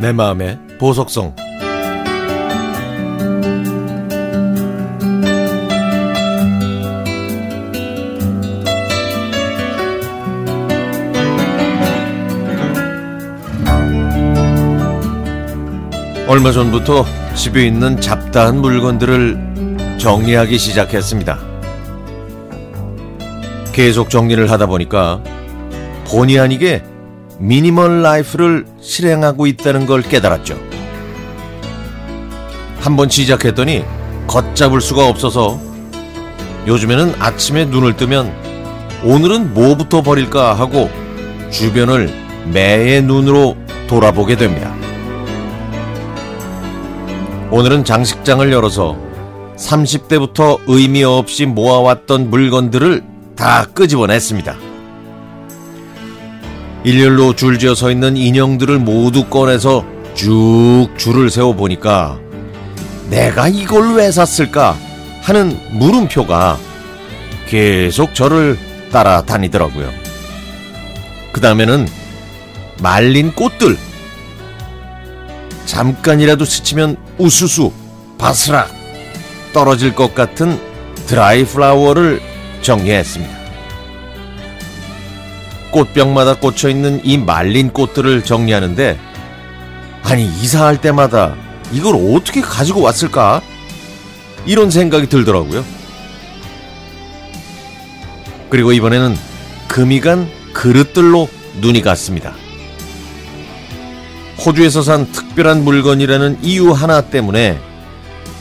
내 마음의 보석성. 얼마 전부터 집에 있는 잡다한 물건들을 정리하기 시작했습니다. 계속 정리를 하다 보니까 본의 아니게 minimal life를 실행하고 있다는 걸 깨달았죠. 한 번 시작했더니 걷잡을 수가 없어서 요즘에는 아침에 눈을 뜨면 오늘은 뭐부터 버릴까 하고 주변을 매의 눈으로 돌아보게 됩니다. 오늘은 장식장을 열어서 30대부터 의미 없이 모아왔던 물건들을 다 끄집어냈습니다. 일렬로 줄지어 서 있는 인형들을 모두 꺼내서 쭉 줄을 세워 보니까 내가 이걸 왜 샀을까 하는 물음표가 계속 저를 따라다니더라고요. 그 다음에는 말린 꽃들. 잠깐이라도 스치면 우수수, 바스락 떨어질 것 같은 드라이 플라워를 정리했습니다. 꽃병마다 꽂혀 있는 이 말린 꽃들을 정리하는데 아니 이사할 때마다 이걸 어떻게 가지고 왔을까? 이런 생각이 들더라고요. 그리고 이번에는 금이 간 그릇들로 눈이 갔습니다. 호주에서 산 특별한 물건이라는 이유 하나 때문에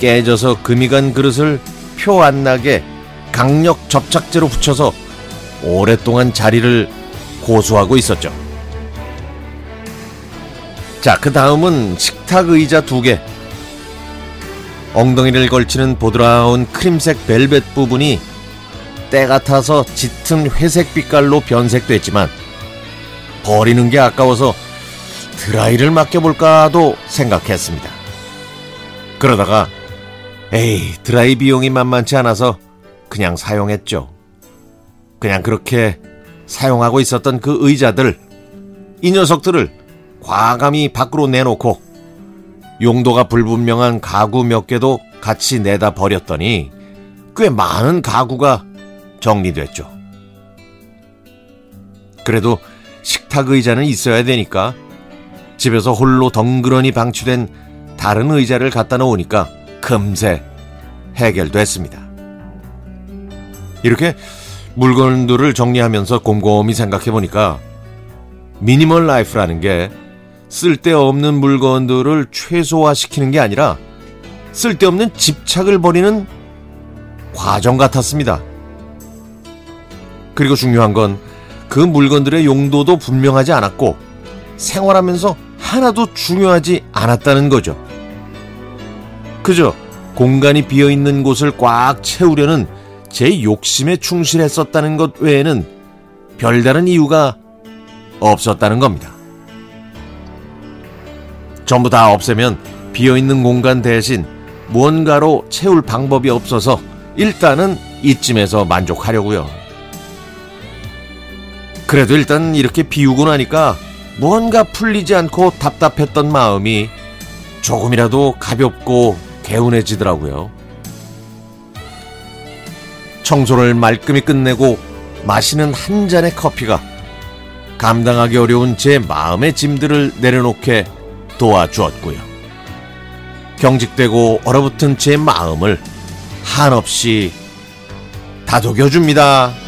깨져서 금이 간 그릇을 표 안 나게 강력 접착제로 붙여서 오랫동안 자리를 고수하고 있었죠. 자, 그 다음은 식탁 의자 두 개. 엉덩이를 걸치는 보드라운 크림색 벨벳 부분이 때 같아서 짙은 회색 빛깔로 변색됐지만 버리는 게 아까워서 드라이를 맡겨볼까도 생각했습니다. 그러다가 에이 드라이 비용이 만만치 않아서 그냥 사용했죠. 그냥 그렇게 사용하고 있었던 그 의자들 이 녀석들을 과감히 밖으로 내놓고 용도가 불분명한 가구 몇 개도 같이 내다 버렸더니 꽤 많은 가구가 정리됐죠. 그래도 식탁 의자는 있어야 되니까 집에서 홀로 덩그러니 방치된 다른 의자를 갖다 놓으니까 금세 해결됐습니다. 이렇게 물건들을 정리하면서 곰곰이 생각해 보니까 minimal life라는 게 쓸데없는 물건들을 최소화시키는 게 아니라 쓸데없는 집착을 버리는 과정 같았습니다. 그리고 중요한 건 그 물건들의 용도도 분명하지 않았고 생활하면서 하나도 중요하지 않았다는 거죠. 그저 공간이 비어 있는 곳을 꽉 채우려는 제 욕심에 충실했었다는 것 외에는 별다른 이유가 없었다는 겁니다. 전부 다 없애면 비어 있는 공간 대신 무언가로 채울 방법이 없어서 일단은 이쯤에서 만족하려고요. 그래도 일단 이렇게 비우고 나니까 무언가 풀리지 않고 답답했던 마음이 조금이라도 가볍고 개운해지더라고요. 청소를 말끔히 끝내고 마시는 한 잔의 커피가 감당하기 어려운 제 마음의 짐들을 내려놓게 도와주었고요. 경직되고 얼어붙은 제 마음을 한없이 다독여줍니다.